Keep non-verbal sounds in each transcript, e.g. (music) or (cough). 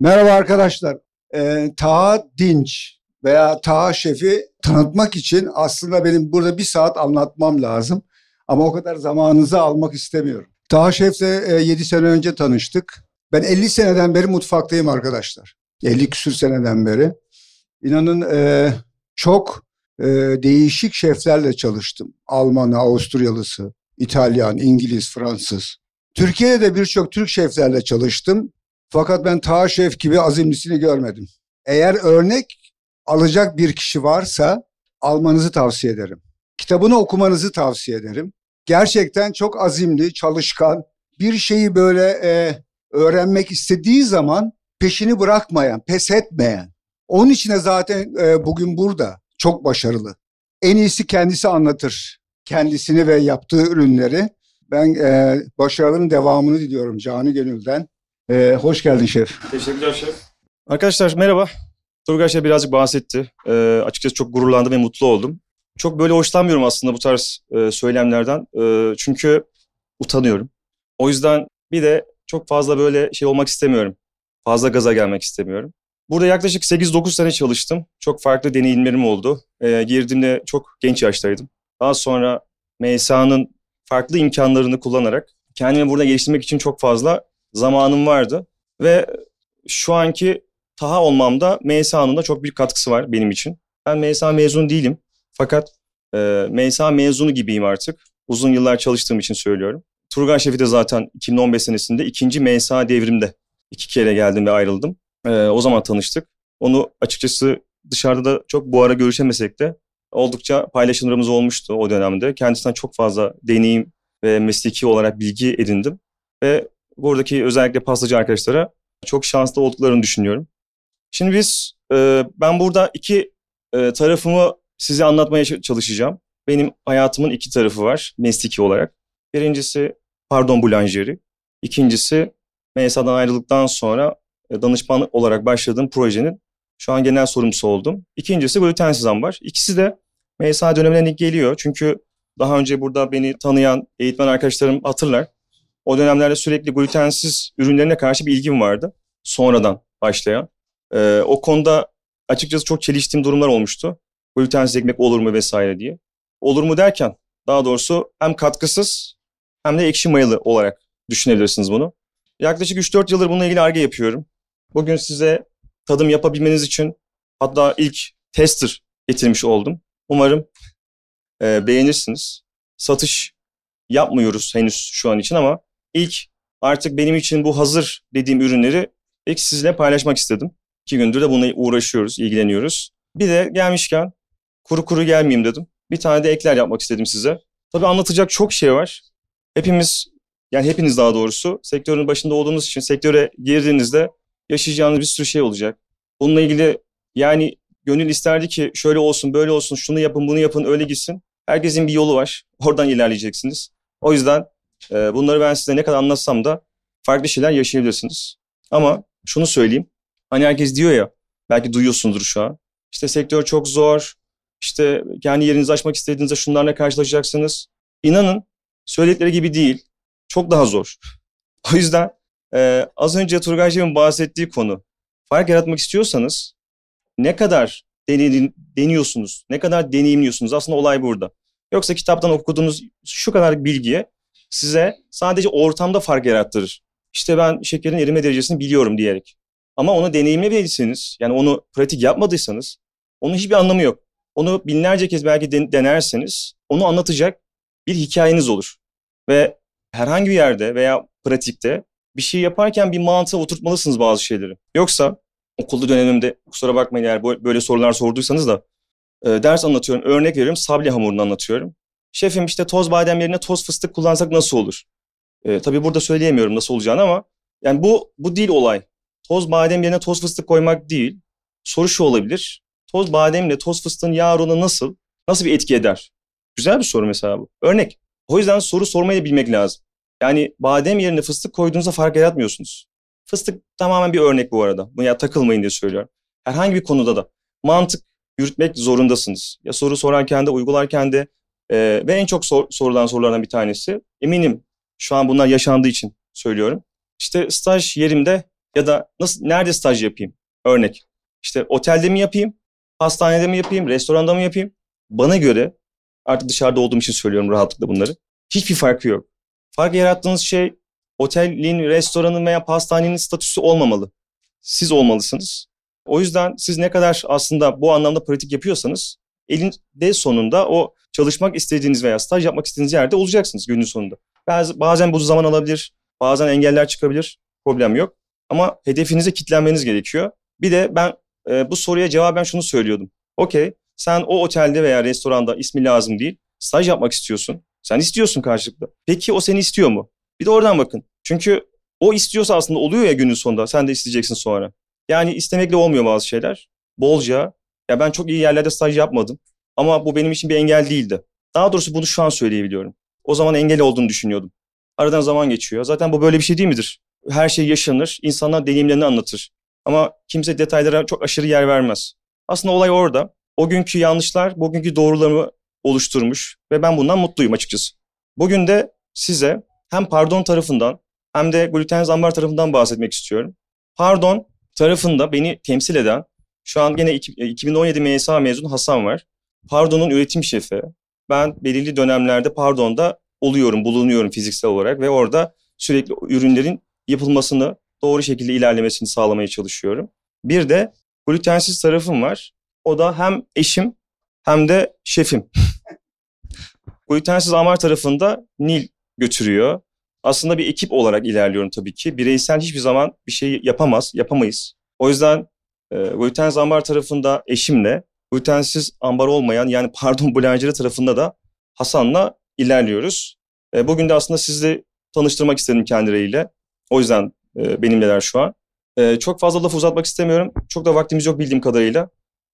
Merhaba arkadaşlar. Ee, Taha Dinç veya Taha Şef'i tanıtmak için aslında benim burada bir saat anlatmam lazım. Ama o kadar zamanınızı almak istemiyorum. Taha Şef'le e, 7 sene önce tanıştık. Ben 50 seneden beri mutfaktayım arkadaşlar. 50 küsür seneden beri. İnanın e, çok e, değişik şeflerle çalıştım. Almanı, Avusturyalısı, İtalyan, İngiliz, Fransız. Türkiye'de de birçok Türk şeflerle çalıştım. Fakat ben Taha Şef gibi azimlisini görmedim. Eğer örnek alacak bir kişi varsa almanızı tavsiye ederim. Kitabını okumanızı tavsiye ederim. Gerçekten çok azimli, çalışkan, bir şeyi böyle e, öğrenmek istediği zaman peşini bırakmayan, pes etmeyen. Onun için zaten e, bugün burada çok başarılı. En iyisi kendisi anlatır kendisini ve yaptığı ürünleri. Ben e, başarıların devamını diliyorum canı gönülden. E, hoş geldin şef. Teşekkürler şef. Arkadaşlar merhaba. Turgay Şef birazcık bahsetti. E, açıkçası çok gururlandım ve mutlu oldum. Çok böyle hoşlanmıyorum aslında bu tarz e, söylemlerden. E, çünkü utanıyorum. O yüzden bir de çok fazla böyle şey olmak istemiyorum. Fazla gaza gelmek istemiyorum. Burada yaklaşık 8-9 sene çalıştım. Çok farklı deneyimlerim oldu. E, girdiğimde çok genç yaştaydım. Daha sonra MSA'nın farklı imkanlarını kullanarak kendimi burada geliştirmek için çok fazla zamanım vardı. Ve şu anki Taha olmamda MSA'nın da çok büyük katkısı var benim için. Ben MSA mezun değilim. Fakat e, MSA mezunu gibiyim artık. Uzun yıllar çalıştığım için söylüyorum. Turgay Şef'i de zaten 2015 senesinde ikinci MSA devrimde iki kere geldim ve ayrıldım. E, o zaman tanıştık. Onu açıkçası dışarıda da çok bu ara görüşemesek de oldukça paylaşımlarımız olmuştu o dönemde. Kendisinden çok fazla deneyim ve mesleki olarak bilgi edindim. Ve buradaki özellikle pastacı arkadaşlara çok şanslı olduklarını düşünüyorum. Şimdi biz, e, ben burada iki e, tarafımı size anlatmaya çalışacağım. Benim hayatımın iki tarafı var mesleki olarak. Birincisi pardon bulanjeri. İkincisi MSA'dan ayrıldıktan sonra e, danışman olarak başladığım projenin şu an genel sorumlusu oldum. İkincisi glutensiz ambar. İkisi de MSA dönemine denk geliyor. Çünkü daha önce burada beni tanıyan eğitmen arkadaşlarım hatırlar. O dönemlerde sürekli glutensiz ürünlerine karşı bir ilgim vardı. Sonradan başlayan. Ee, o konuda açıkçası çok çeliştiğim durumlar olmuştu. Glutensiz ekmek olur mu vesaire diye. Olur mu derken daha doğrusu hem katkısız hem de ekşi mayalı olarak düşünebilirsiniz bunu. Yaklaşık 3-4 yıldır bununla ilgili arge yapıyorum. Bugün size tadım yapabilmeniz için hatta ilk tester getirmiş oldum. Umarım e, beğenirsiniz. Satış yapmıyoruz henüz şu an için ama ilk artık benim için bu hazır dediğim ürünleri ilk sizle paylaşmak istedim. İki gündür de bununla uğraşıyoruz, ilgileniyoruz. Bir de gelmişken kuru kuru gelmeyeyim dedim. Bir tane de ekler yapmak istedim size. Tabii anlatacak çok şey var. Hepimiz, yani hepiniz daha doğrusu sektörün başında olduğunuz için sektöre girdiğinizde yaşayacağınız bir sürü şey olacak. Bununla ilgili yani gönül isterdi ki şöyle olsun, böyle olsun, şunu yapın, bunu yapın, öyle gitsin. Herkesin bir yolu var. Oradan ilerleyeceksiniz. O yüzden e, bunları ben size ne kadar anlatsam da farklı şeyler yaşayabilirsiniz. Ama şunu söyleyeyim. Hani herkes diyor ya, belki duyuyorsundur şu an. İşte sektör çok zor. İşte kendi yerinizi açmak istediğinizde şunlarla karşılaşacaksınız. İnanın söyledikleri gibi değil. Çok daha zor. (laughs) O yüzden e, az önce Turgay Cem'in bahsettiği konu. Fark yaratmak istiyorsanız ne kadar denedin, deniyorsunuz, ne kadar deneyimliyorsunuz aslında olay burada. Yoksa kitaptan okuduğunuz şu kadar bilgiye size sadece ortamda fark yarattırır. İşte ben şekerin erime derecesini biliyorum diyerek. Ama onu deneyimlemediyseniz, yani onu pratik yapmadıysanız onun hiçbir anlamı yok. Onu binlerce kez belki denerseniz onu anlatacak bir hikayeniz olur. Ve herhangi bir yerde veya pratikte bir şey yaparken bir mantığa oturtmalısınız bazı şeyleri. Yoksa okulda dönemimde kusura bakmayın eğer böyle sorular sorduysanız da ders anlatıyorum. Örnek veriyorum sabli hamurunu anlatıyorum. Şefim işte toz badem yerine toz fıstık kullansak nasıl olur? E, tabii burada söyleyemiyorum nasıl olacağını ama yani bu bu değil olay. Toz badem yerine toz fıstık koymak değil. Soru şu olabilir. Toz bademle toz fıstığın yağ oranı nasıl? Nasıl bir etki eder? Güzel bir soru mesela bu. Örnek. O yüzden soru sormayı da bilmek lazım. Yani badem yerine fıstık koyduğunuzda fark yaratmıyorsunuz. Fıstık tamamen bir örnek bu arada. Bu ya takılmayın diye söylüyorum. Herhangi bir konuda da mantık yürütmek zorundasınız. Ya soru sorarken de uygularken de e, ve en çok sor, sorulan sorulardan bir tanesi eminim şu an bunlar yaşandığı için söylüyorum. İşte staj yerimde Ya da nasıl nerede staj yapayım? Örnek. İşte otelde mi yapayım? Hastanede mi yapayım? Restoranda mı yapayım? Bana göre artık dışarıda olduğum için söylüyorum rahatlıkla bunları. Hiçbir farkı yok. Fark yarattığınız şey otelin, restoranın veya pastanenin statüsü olmamalı. Siz olmalısınız. O yüzden siz ne kadar aslında bu anlamda pratik yapıyorsanız elinde sonunda o çalışmak istediğiniz veya staj yapmak istediğiniz yerde olacaksınız günün sonunda. Bazen bu zaman alabilir, bazen engeller çıkabilir, problem yok. Ama hedefinize kitlenmeniz gerekiyor. Bir de ben e, bu soruya cevaben şunu söylüyordum. Okey, sen o otelde veya restoranda ismi lazım değil, staj yapmak istiyorsun. Sen istiyorsun karşılıklı. Peki o seni istiyor mu? Bir de oradan bakın. Çünkü o istiyorsa aslında oluyor ya günün sonunda. Sen de isteyeceksin sonra. Yani istemekle olmuyor bazı şeyler. Bolca. Ya ben çok iyi yerlerde staj yapmadım. Ama bu benim için bir engel değildi. Daha doğrusu bunu şu an söyleyebiliyorum. O zaman engel olduğunu düşünüyordum. Aradan zaman geçiyor. Zaten bu böyle bir şey değil midir? Her şey yaşanır, insanlar deneyimlerini anlatır. Ama kimse detaylara çok aşırı yer vermez. Aslında olay orada. O günkü yanlışlar bugünkü doğrularımı oluşturmuş ve ben bundan mutluyum açıkçası. Bugün de size hem pardon tarafından hem de gluten zambar tarafından bahsetmek istiyorum. Pardon tarafında beni temsil eden şu an gene 2017 MSA mezunu Hasan var. Pardon'un üretim şefi. Ben belirli dönemlerde Pardon'da oluyorum, bulunuyorum fiziksel olarak ve orada sürekli ürünlerin yapılmasını, doğru şekilde ilerlemesini sağlamaya çalışıyorum. Bir de glutensiz tarafım var. O da hem eşim hem de şefim. (laughs) glutensiz amar tarafında Nil götürüyor. Aslında bir ekip olarak ilerliyorum tabii ki. Bireysel hiçbir zaman bir şey yapamaz, yapamayız. O yüzden e, gluten ambar tarafında eşimle, glutensiz ambar olmayan yani pardon (laughs) bulancıları tarafında da Hasan'la ilerliyoruz. E, bugün de aslında sizle tanıştırmak istedim kendileriyle. O yüzden e, benimleler şu an. E, çok fazla laf uzatmak istemiyorum. Çok da vaktimiz yok bildiğim kadarıyla.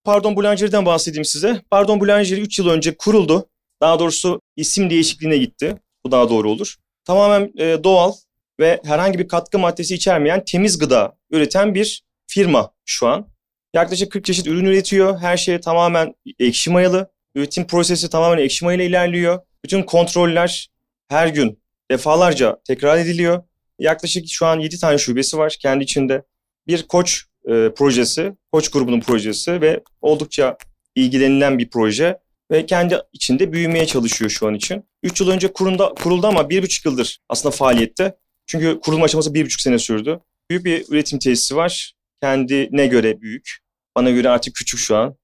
Pardon Boulangerie'den bahsedeyim size. Pardon Boulangerie 3 yıl önce kuruldu. Daha doğrusu isim değişikliğine gitti. Bu daha doğru olur. Tamamen e, doğal ve herhangi bir katkı maddesi içermeyen temiz gıda üreten bir firma şu an. Yaklaşık 40 çeşit ürün üretiyor. Her şey tamamen ekşi mayalı. Üretim prosesi tamamen ekşi mayayla ilerliyor. Bütün kontroller her gün defalarca tekrar ediliyor. Yaklaşık şu an 7 tane şubesi var kendi içinde. Bir koç e, projesi, koç grubunun projesi ve oldukça ilgilenilen bir proje ve kendi içinde büyümeye çalışıyor şu an için. 3 yıl önce kurunda, kuruldu ama 1,5 yıldır aslında faaliyette. Çünkü kurulma aşaması 1,5 sene sürdü. Büyük bir üretim tesisi var. Kendine göre büyük. Bana göre artık küçük şu an.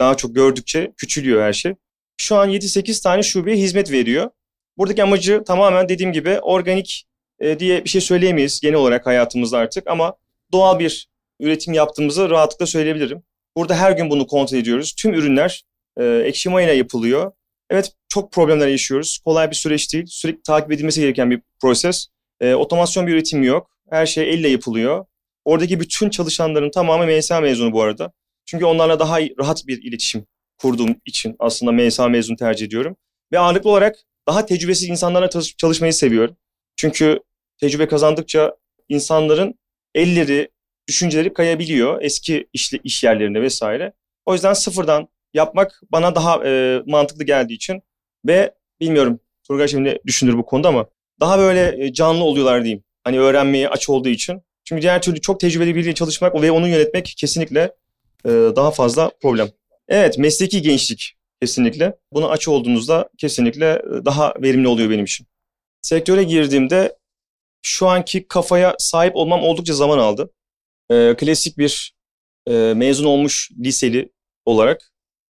Daha çok gördükçe küçülüyor her şey. Şu an 7-8 tane şubeye hizmet veriyor. Buradaki amacı tamamen dediğim gibi organik e, diye bir şey söyleyemeyiz genel olarak hayatımızda artık ama doğal bir üretim yaptığımızı rahatlıkla söyleyebilirim. Burada her gün bunu kontrol ediyoruz. Tüm ürünler e, ekşi mayayla yapılıyor. Evet çok problemler yaşıyoruz. Kolay bir süreç değil. Sürekli takip edilmesi gereken bir proses. E, otomasyon bir üretim yok. Her şey elle yapılıyor. Oradaki bütün çalışanların tamamı MSA mezunu bu arada. Çünkü onlarla daha rahat bir iletişim kurduğum için aslında MSA mezunu tercih ediyorum. Ve ağırlıklı olarak daha tecrübesiz insanlarla çalışmayı seviyorum. Çünkü tecrübe kazandıkça insanların elleri, düşünceleri kayabiliyor eski iş, iş yerlerinde vesaire. O yüzden sıfırdan yapmak bana daha e, mantıklı geldiği için ve bilmiyorum Turgay şimdi düşünür bu konuda ama daha böyle e, canlı oluyorlar diyeyim. Hani öğrenmeye aç olduğu için. Çünkü diğer türlü çok tecrübeli biriyle çalışmak ve onu yönetmek kesinlikle e, daha fazla problem. Evet mesleki gençlik kesinlikle. Buna aç olduğunuzda kesinlikle e, daha verimli oluyor benim için. Sektöre girdiğimde şu anki kafaya sahip olmam oldukça zaman aldı. E, klasik bir e, mezun olmuş liseli olarak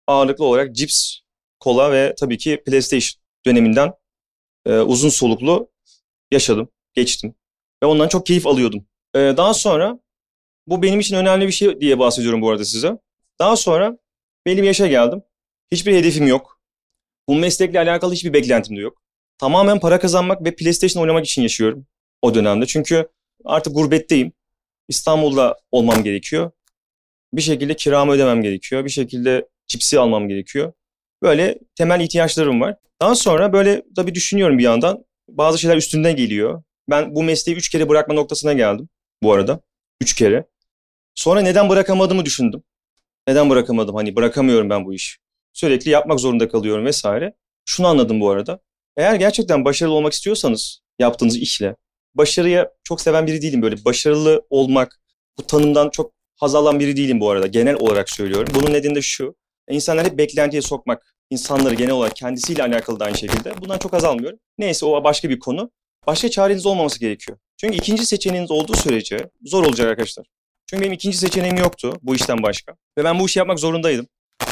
ağırlıklı olarak cips, kola ve tabii ki PlayStation döneminden e, uzun soluklu yaşadım, geçtim. Ve ondan çok keyif alıyordum. E, daha sonra bu benim için önemli bir şey diye bahsediyorum bu arada size. Daha sonra belli bir yaşa geldim. Hiçbir hedefim yok. Bu meslekle alakalı hiçbir beklentim de yok. Tamamen para kazanmak ve PlayStation oynamak için yaşıyorum o dönemde. Çünkü artık gurbetteyim. İstanbul'da olmam gerekiyor. Bir şekilde kiramı ödemem gerekiyor. Bir şekilde cipsi almam gerekiyor. Böyle temel ihtiyaçlarım var. Daha sonra böyle tabii düşünüyorum bir yandan. Bazı şeyler üstünden geliyor. Ben bu mesleği üç kere bırakma noktasına geldim bu arada. Üç kere. Sonra neden bırakamadığımı düşündüm. Neden bırakamadım? Hani bırakamıyorum ben bu işi. Sürekli yapmak zorunda kalıyorum vesaire. Şunu anladım bu arada. Eğer gerçekten başarılı olmak istiyorsanız yaptığınız işle başarıya çok seven biri değilim. Böyle başarılı olmak, bu tanımdan çok haz alan biri değilim bu arada. Genel olarak söylüyorum. Bunun nedeni de şu. İnsanları hep beklentiye sokmak. insanları genel olarak kendisiyle alakalı da aynı şekilde. Bundan çok haz almıyorum. Neyse o başka bir konu. Başka çareniz olmaması gerekiyor. Çünkü ikinci seçeneğiniz olduğu sürece zor olacak arkadaşlar. Çünkü benim ikinci seçeneğim yoktu bu işten başka. Ve ben bu işi yapmak zorundaydım.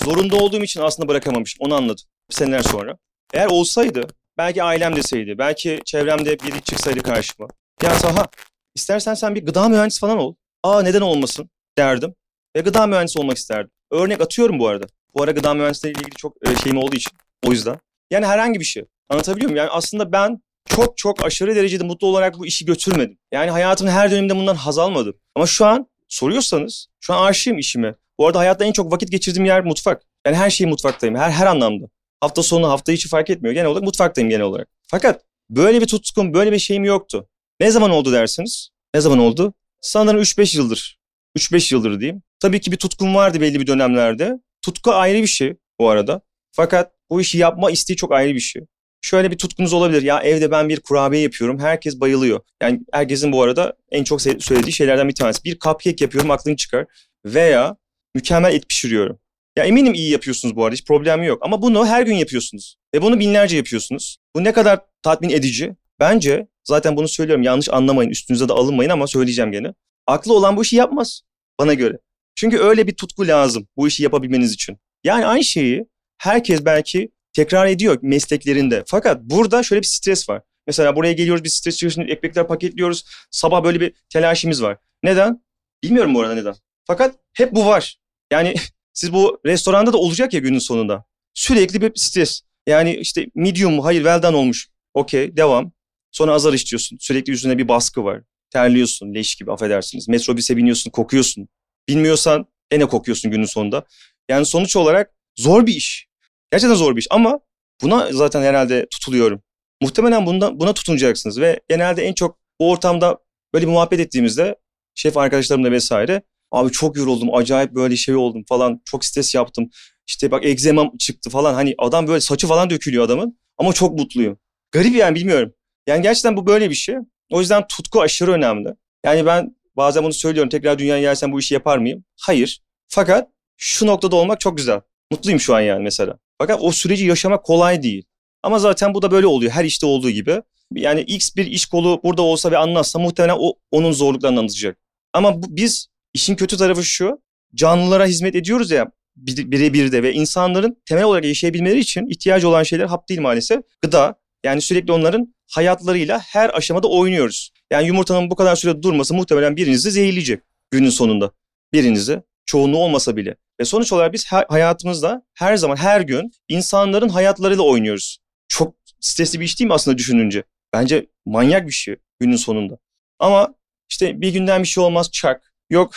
Zorunda olduğum için aslında bırakamamışım. Onu anladım seneler sonra. Eğer olsaydı, belki ailem deseydi, belki çevremde biri çıksaydı karşıma. Ya Saha, istersen sen bir gıda mühendisi falan ol. Aa neden olmasın derdim. Ve gıda mühendisi olmak isterdim. Örnek atıyorum bu arada. Bu ara gıda mühendisliğiyle ilgili çok e, şeyim olduğu için. O yüzden. Yani herhangi bir şey. Anlatabiliyor muyum? Yani aslında ben çok çok aşırı derecede mutlu olarak bu işi götürmedim. Yani hayatımın her döneminde bundan haz almadım. Ama şu an soruyorsanız şu an aşığım işime. Bu arada hayatta en çok vakit geçirdiğim yer mutfak. Yani her şeyi mutfaktayım. Her her anlamda. Hafta sonu, hafta içi fark etmiyor. Genel olarak mutfaktayım genel olarak. Fakat böyle bir tutkum, böyle bir şeyim yoktu. Ne zaman oldu dersiniz? Ne zaman oldu? Sanırım 3-5 yıldır. 3-5 yıldır diyeyim. Tabii ki bir tutkum vardı belli bir dönemlerde. Tutku ayrı bir şey bu arada. Fakat bu işi yapma isteği çok ayrı bir şey. Şöyle bir tutkunuz olabilir. Ya evde ben bir kurabiye yapıyorum. Herkes bayılıyor. Yani herkesin bu arada en çok söylediği şeylerden bir tanesi. Bir cupcake yapıyorum aklın çıkar. Veya mükemmel et pişiriyorum. Ya eminim iyi yapıyorsunuz bu arada hiç problemi yok. Ama bunu her gün yapıyorsunuz. Ve bunu binlerce yapıyorsunuz. Bu ne kadar tatmin edici? Bence zaten bunu söylüyorum yanlış anlamayın üstünüze de alınmayın ama söyleyeceğim gene. Aklı olan bu işi yapmaz bana göre. Çünkü öyle bir tutku lazım bu işi yapabilmeniz için. Yani aynı şeyi herkes belki tekrar ediyor mesleklerinde. Fakat burada şöyle bir stres var. Mesela buraya geliyoruz bir stres içerisinde ekmekler paketliyoruz. Sabah böyle bir telaşimiz var. Neden? Bilmiyorum bu arada neden. Fakat hep bu var. Yani (laughs) siz bu restoranda da olacak ya günün sonunda. Sürekli bir stres. Yani işte medium mu? Hayır well done olmuş. Okey devam. Sonra azar işliyorsun. Sürekli yüzüne bir baskı var. Terliyorsun leş gibi affedersiniz. Metrobüse biniyorsun kokuyorsun. Bilmiyorsan ene kokuyorsun günün sonunda. Yani sonuç olarak zor bir iş. Gerçekten zor bir iş ama buna zaten herhalde tutuluyorum. Muhtemelen bunda, buna tutunacaksınız ve genelde en çok bu ortamda böyle bir muhabbet ettiğimizde şef arkadaşlarımla vesaire abi çok yoruldum acayip böyle şey oldum falan çok stres yaptım. İşte bak egzemam çıktı falan hani adam böyle saçı falan dökülüyor adamın ama çok mutluyum. Garip yani bilmiyorum. Yani gerçekten bu böyle bir şey. O yüzden tutku aşırı önemli. Yani ben bazen bunu söylüyorum tekrar dünyaya gelsem bu işi yapar mıyım? Hayır. Fakat şu noktada olmak çok güzel. Mutluyum şu an yani mesela. Fakat o süreci yaşamak kolay değil. Ama zaten bu da böyle oluyor. Her işte olduğu gibi. Yani X bir iş kolu burada olsa ve anlatsa muhtemelen o onun zorluklarını anlatacak. Ama bu, biz işin kötü tarafı şu. Canlılara hizmet ediyoruz ya birebir de ve insanların temel olarak yaşayabilmeleri için ihtiyacı olan şeyler hap değil maalesef. Gıda. Yani sürekli onların hayatlarıyla her aşamada oynuyoruz. Yani yumurtanın bu kadar süre durması muhtemelen birinizi zehirleyecek günün sonunda. Birinizi çoğunluğu olmasa bile. Ve sonuç olarak biz hayatımızda her zaman her gün insanların hayatlarıyla oynuyoruz. Çok stresli bir iş değil mi aslında düşününce? Bence manyak bir şey günün sonunda. Ama işte bir günden bir şey olmaz çak. Yok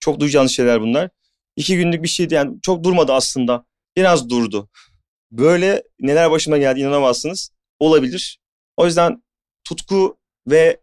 çok duyacağınız şeyler bunlar. İki günlük bir şeydi yani çok durmadı aslında. Biraz durdu. Böyle neler başıma geldi inanamazsınız. Olabilir. O yüzden tutku ve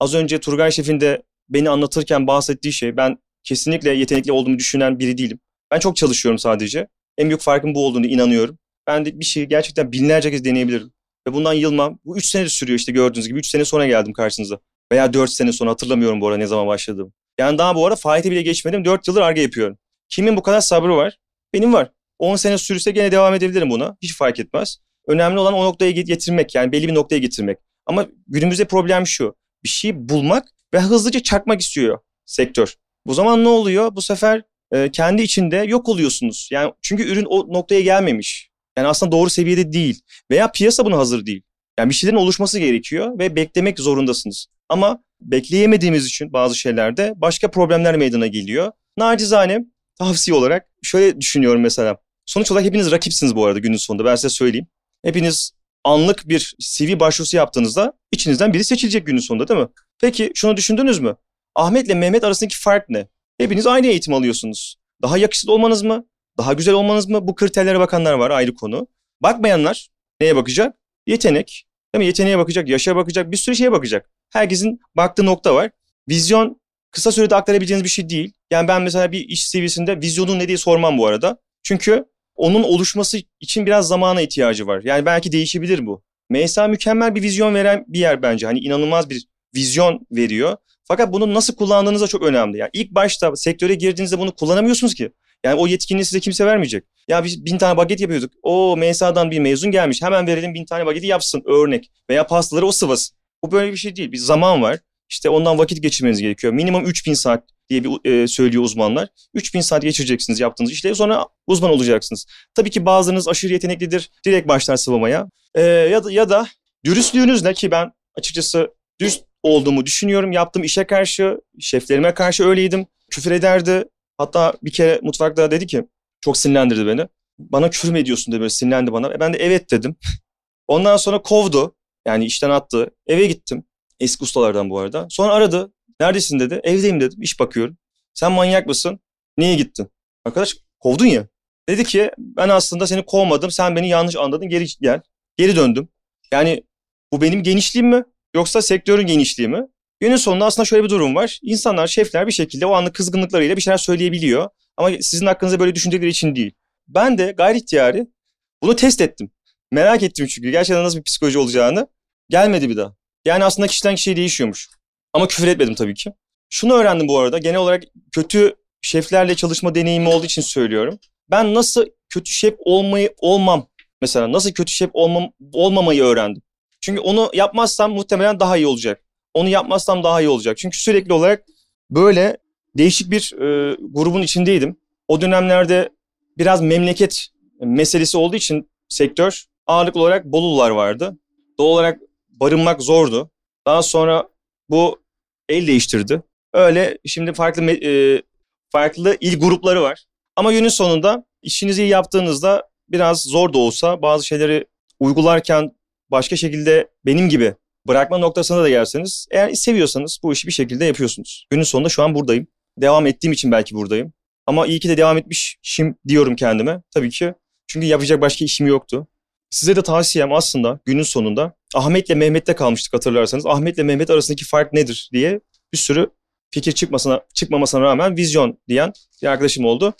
az önce Turgay Şef'in de beni anlatırken bahsettiği şey ben kesinlikle yetenekli olduğumu düşünen biri değilim. Ben çok çalışıyorum sadece. En büyük farkın bu olduğunu inanıyorum. Ben de bir şeyi gerçekten binlerce kez deneyebilirim. Ve bundan yılmam. Bu üç sene sürüyor işte gördüğünüz gibi. Üç sene sonra geldim karşınıza. Veya dört sene sonra hatırlamıyorum bu arada ne zaman başladım. Yani daha bu arada faaliyete bile geçmedim. Dört yıldır arge yapıyorum. Kimin bu kadar sabrı var? Benim var. 10 sene sürse gene devam edebilirim buna. Hiç fark etmez. Önemli olan o noktaya getirmek yani belli bir noktaya getirmek. Ama günümüzde problem şu. Bir şeyi bulmak ve hızlıca çakmak istiyor sektör. Bu zaman ne oluyor? Bu sefer e, kendi içinde yok oluyorsunuz. Yani çünkü ürün o noktaya gelmemiş. Yani aslında doğru seviyede değil. Veya piyasa buna hazır değil. Yani bir şeylerin oluşması gerekiyor ve beklemek zorundasınız. Ama bekleyemediğimiz için bazı şeylerde başka problemler meydana geliyor. Nacizane tavsiye olarak şöyle düşünüyorum mesela. Sonuç olarak hepiniz rakipsiniz bu arada günün sonunda ben size söyleyeyim. Hepiniz anlık bir CV başvurusu yaptığınızda içinizden biri seçilecek günün sonunda değil mi? Peki şunu düşündünüz mü? Ahmet ile Mehmet arasındaki fark ne? Hepiniz aynı eğitim alıyorsunuz. Daha yakışıklı olmanız mı? Daha güzel olmanız mı? Bu kriterlere bakanlar var ayrı konu. Bakmayanlar neye bakacak? Yetenek. Değil mi? Yeteneğe bakacak, yaşa bakacak, bir sürü şeye bakacak. Herkesin baktığı nokta var. Vizyon kısa sürede aktarabileceğiniz bir şey değil. Yani ben mesela bir iş seviyesinde vizyonun ne diye sormam bu arada. Çünkü onun oluşması için biraz zamana ihtiyacı var. Yani belki değişebilir bu. MSA mükemmel bir vizyon veren bir yer bence. Hani inanılmaz bir vizyon veriyor. Fakat bunu nasıl kullandığınız da çok önemli. Yani ilk başta sektöre girdiğinizde bunu kullanamıyorsunuz ki. Yani o yetkinliği size kimse vermeyecek. Ya biz bin tane baget yapıyorduk. O MSA'dan bir mezun gelmiş. Hemen verelim bin tane bageti yapsın örnek. Veya pastaları o sıvasın. Bu böyle bir şey değil. Bir zaman var. İşte ondan vakit geçirmeniz gerekiyor. Minimum 3000 saat diye bir e, söylüyor uzmanlar. 3000 saat geçireceksiniz yaptığınız işleri sonra uzman olacaksınız. Tabii ki bazılarınız aşırı yeteneklidir. Direkt başlar sıvamaya. E, ya da ya da dürüstlüğünüzle ki ben açıkçası dürüst olduğumu düşünüyorum. Yaptığım işe karşı, şeflerime karşı öyleydim. Küfür ederdi. Hatta bir kere mutfakta dedi ki çok sinirlendirdi beni. Bana küfür mü ediyorsun dedi böyle sinirlendi bana. E ben de evet dedim. (laughs) Ondan sonra kovdu. Yani işten attı. Eve gittim. Eski ustalardan bu arada. Sonra aradı. Neredesin dedi. Evdeyim dedim. İş bakıyorum. Sen manyak mısın? Niye gittin? Arkadaş kovdun ya. Dedi ki ben aslında seni kovmadım. Sen beni yanlış anladın. Geri gel. Geri döndüm. Yani bu benim genişliğim mi? Yoksa sektörün genişliği mi? Günün sonunda aslında şöyle bir durum var. İnsanlar, şefler bir şekilde o anlık kızgınlıklarıyla bir şeyler söyleyebiliyor. Ama sizin hakkınızda böyle düşündükleri için değil. Ben de gayri ihtiyari bunu test ettim. Merak ettim çünkü gerçekten nasıl bir psikoloji olacağını. Gelmedi bir daha. Yani aslında kişiden kişiye değişiyormuş. Ama küfür etmedim tabii ki. Şunu öğrendim bu arada. Genel olarak kötü şeflerle çalışma deneyimi olduğu için söylüyorum. Ben nasıl kötü şef olmayı olmam mesela nasıl kötü şef olmam olmamayı öğrendim. Çünkü onu yapmazsam muhtemelen daha iyi olacak. Onu yapmazsam daha iyi olacak. Çünkü sürekli olarak böyle değişik bir e, grubun içindeydim. O dönemlerde biraz memleket meselesi olduğu için sektör ağırlıklı olarak Bolulular vardı. Doğal olarak barınmak zordu. Daha sonra bu el değiştirdi. Öyle şimdi farklı e, farklı il grupları var. Ama günün sonunda işinizi iyi yaptığınızda biraz zor da olsa bazı şeyleri uygularken başka şekilde benim gibi bırakma noktasına da gelseniz eğer seviyorsanız bu işi bir şekilde yapıyorsunuz. Günün sonunda şu an buradayım. Devam ettiğim için belki buradayım. Ama iyi ki de devam etmişim diyorum kendime tabii ki. Çünkü yapacak başka işim yoktu. Size de tavsiyem aslında günün sonunda Ahmet'le Mehmet'te kalmıştık hatırlarsanız. Ahmet'le Mehmet arasındaki fark nedir diye bir sürü fikir çıkmasına çıkmamasına rağmen vizyon diyen bir arkadaşım oldu.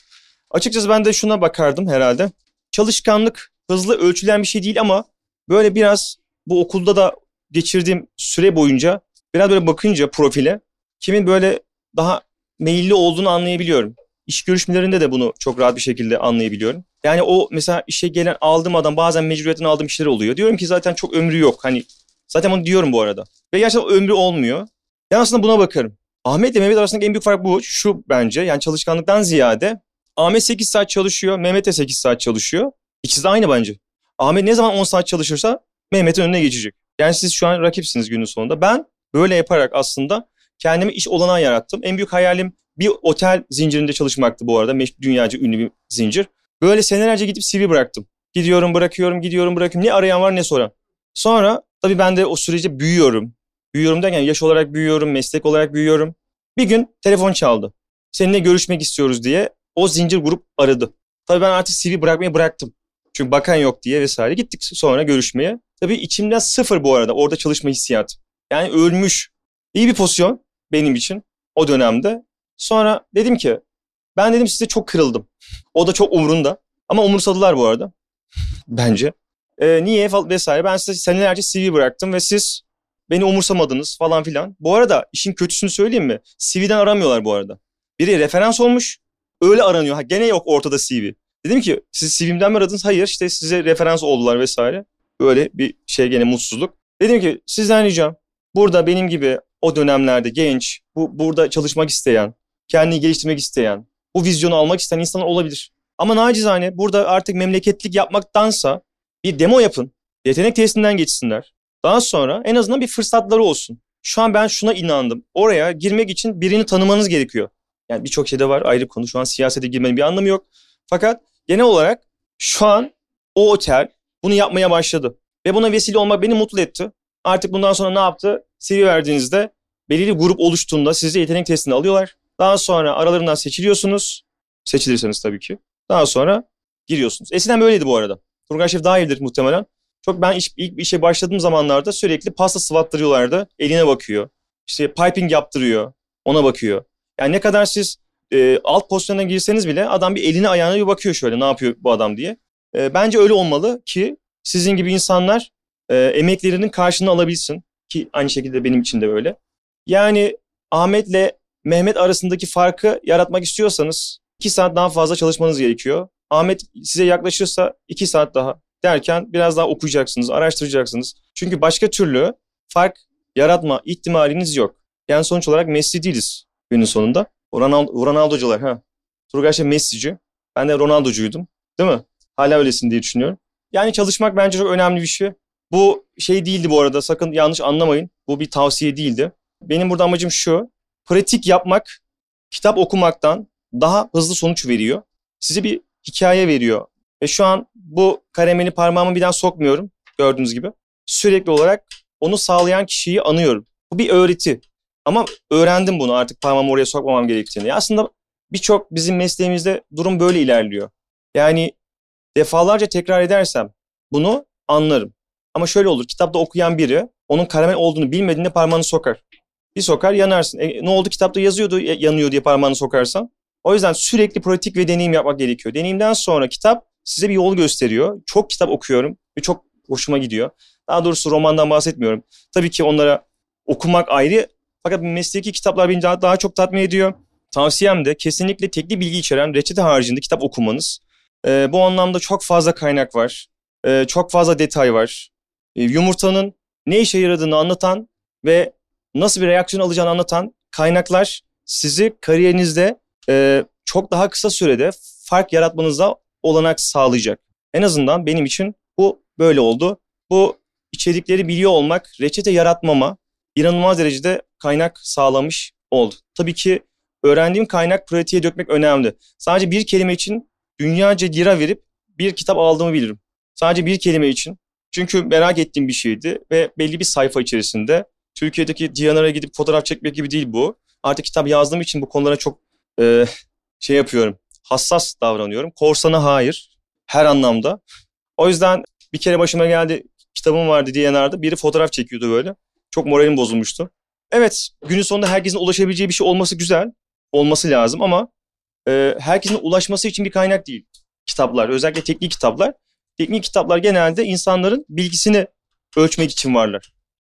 Açıkçası ben de şuna bakardım herhalde. Çalışkanlık hızlı ölçülen bir şey değil ama böyle biraz bu okulda da geçirdiğim süre boyunca biraz böyle bakınca profile kimin böyle daha meyilli olduğunu anlayabiliyorum. İş görüşmelerinde de bunu çok rahat bir şekilde anlayabiliyorum. Yani o mesela işe gelen aldığım adam bazen mecburiyetten aldığım işler oluyor. Diyorum ki zaten çok ömrü yok. Hani zaten onu diyorum bu arada. Ve gerçekten ömrü olmuyor. Ben aslında buna bakarım. Ahmet ile Mehmet arasındaki en büyük fark bu. Şu bence yani çalışkanlıktan ziyade Ahmet 8 saat çalışıyor, Mehmet de 8 saat çalışıyor. İkisi de aynı bence. Ahmet ne zaman 10 saat çalışırsa Mehmet'in önüne geçecek. Yani siz şu an rakipsiniz günün sonunda. Ben böyle yaparak aslında kendime iş olanağı yarattım. En büyük hayalim bir otel zincirinde çalışmaktı bu arada. Dünyaca ünlü bir zincir. Böyle senelerce gidip CV bıraktım. Gidiyorum bırakıyorum gidiyorum bırakıyorum. Ne arayan var ne soran. Sonra tabii ben de o sürece büyüyorum. Büyüyorum derken yaş olarak büyüyorum, meslek olarak büyüyorum. Bir gün telefon çaldı. Seninle görüşmek istiyoruz diye o zincir grup aradı. Tabii ben artık CV bırakmayı bıraktım. Çünkü bakan yok diye vesaire gittik sonra görüşmeye. Tabii içimden sıfır bu arada orada çalışma hissiyatı. Yani ölmüş. İyi bir pozisyon benim için o dönemde. Sonra dedim ki ben dedim size çok kırıldım. O da çok umrunda. Ama umursadılar bu arada. (laughs) Bence. Ee, niye vesaire. Ben size senelerce CV bıraktım ve siz beni umursamadınız falan filan. Bu arada işin kötüsünü söyleyeyim mi? CV'den aramıyorlar bu arada. Biri referans olmuş. Öyle aranıyor. Ha, gene yok ortada CV. Dedim ki siz CV'mden mi aradınız? Hayır işte size referans oldular vesaire. Böyle bir şey gene mutsuzluk. Dedim ki sizden ricam burada benim gibi o dönemlerde genç, bu burada çalışmak isteyen, kendini geliştirmek isteyen, bu vizyonu almak isteyen insanlar olabilir. Ama nacizane burada artık memleketlik yapmaktansa bir demo yapın. Yetenek testinden geçsinler. Daha sonra en azından bir fırsatları olsun. Şu an ben şuna inandım. Oraya girmek için birini tanımanız gerekiyor. Yani birçok şeyde var ayrı konu. Şu an siyasete girmenin bir anlamı yok. Fakat genel olarak şu an o otel bunu yapmaya başladı. Ve buna vesile olmak beni mutlu etti. Artık bundan sonra ne yaptı? CV verdiğinizde belirli grup oluştuğunda sizi yetenek testine alıyorlar. Daha sonra aralarından seçiliyorsunuz. Seçilirseniz tabii ki. Daha sonra giriyorsunuz. Eskiden böyleydi bu arada. Turgay Şef daha iyidir muhtemelen. Çok ben iş, ilk işe başladığım zamanlarda sürekli pasta sıvattırıyorlardı. Eline bakıyor. İşte piping yaptırıyor. Ona bakıyor. Yani ne kadar siz e, alt pozisyona girseniz bile adam bir eline ayağına bir bakıyor şöyle ne yapıyor bu adam diye. E, bence öyle olmalı ki sizin gibi insanlar e, emeklerinin karşılığını alabilsin. ki aynı şekilde benim için de öyle. Yani Ahmet'le Mehmet arasındaki farkı yaratmak istiyorsanız 2 saat daha fazla çalışmanız gerekiyor. Ahmet size yaklaşırsa 2 saat daha derken biraz daha okuyacaksınız, araştıracaksınız. Çünkü başka türlü fark yaratma ihtimaliniz yok. Yani sonuç olarak Messi değiliz günün sonunda. Ronaldo, Ronaldo'cular ha. Turgay şey Messi'ci. Ben de Ronaldo'cuydum. Değil mi? Hala öylesin diye düşünüyorum. Yani çalışmak bence çok önemli bir şey. Bu şey değildi bu arada sakın yanlış anlamayın. Bu bir tavsiye değildi. Benim burada amacım şu. Pratik yapmak kitap okumaktan daha hızlı sonuç veriyor. Size bir hikaye veriyor. Ve şu an bu kalemini parmağımı bir daha sokmuyorum gördüğünüz gibi. Sürekli olarak onu sağlayan kişiyi anıyorum. Bu bir öğreti. Ama öğrendim bunu artık parmağımı oraya sokmamam gerektiğini. Aslında birçok bizim mesleğimizde durum böyle ilerliyor. Yani defalarca tekrar edersem bunu anlarım. Ama şöyle olur kitapta okuyan biri onun karamel olduğunu bilmediğinde parmağını sokar. Bir sokar yanarsın. E, ne oldu kitapta yazıyordu yanıyor diye parmağını sokarsan. O yüzden sürekli pratik ve deneyim yapmak gerekiyor. Deneyimden sonra kitap size bir yol gösteriyor. Çok kitap okuyorum ve çok hoşuma gidiyor. Daha doğrusu romandan bahsetmiyorum. Tabii ki onlara okumak ayrı fakat mesleki kitaplar beni daha, daha çok tatmin ediyor. Tavsiyem de kesinlikle tekli bilgi içeren reçete haricinde kitap okumanız. Ee, bu anlamda çok fazla kaynak var. Ee, çok fazla detay var. Ee, yumurtanın ne işe yaradığını anlatan ve nasıl bir reaksiyon alacağını anlatan kaynaklar sizi kariyerinizde e, çok daha kısa sürede fark yaratmanıza olanak sağlayacak. En azından benim için bu böyle oldu. Bu içerikleri biliyor olmak reçete yaratmama inanılmaz derecede kaynak sağlamış oldu. Tabii ki öğrendiğim kaynak pratiğe dökmek önemli. Sadece bir kelime için dünyaca lira verip bir kitap aldığımı bilirim. Sadece bir kelime için. Çünkü merak ettiğim bir şeydi ve belli bir sayfa içerisinde Türkiye'deki Diyanar'a gidip fotoğraf çekmek gibi değil bu. Artık kitap yazdığım için bu konulara çok e, şey yapıyorum. Hassas davranıyorum. Korsana hayır. Her anlamda. O yüzden bir kere başıma geldi kitabım vardı Diyanar'da. Biri fotoğraf çekiyordu böyle. Çok moralim bozulmuştu. Evet günün sonunda herkesin ulaşabileceği bir şey olması güzel. Olması lazım ama e, herkesin ulaşması için bir kaynak değil. Kitaplar özellikle teknik kitaplar. Teknik kitaplar genelde insanların bilgisini ölçmek için varlar.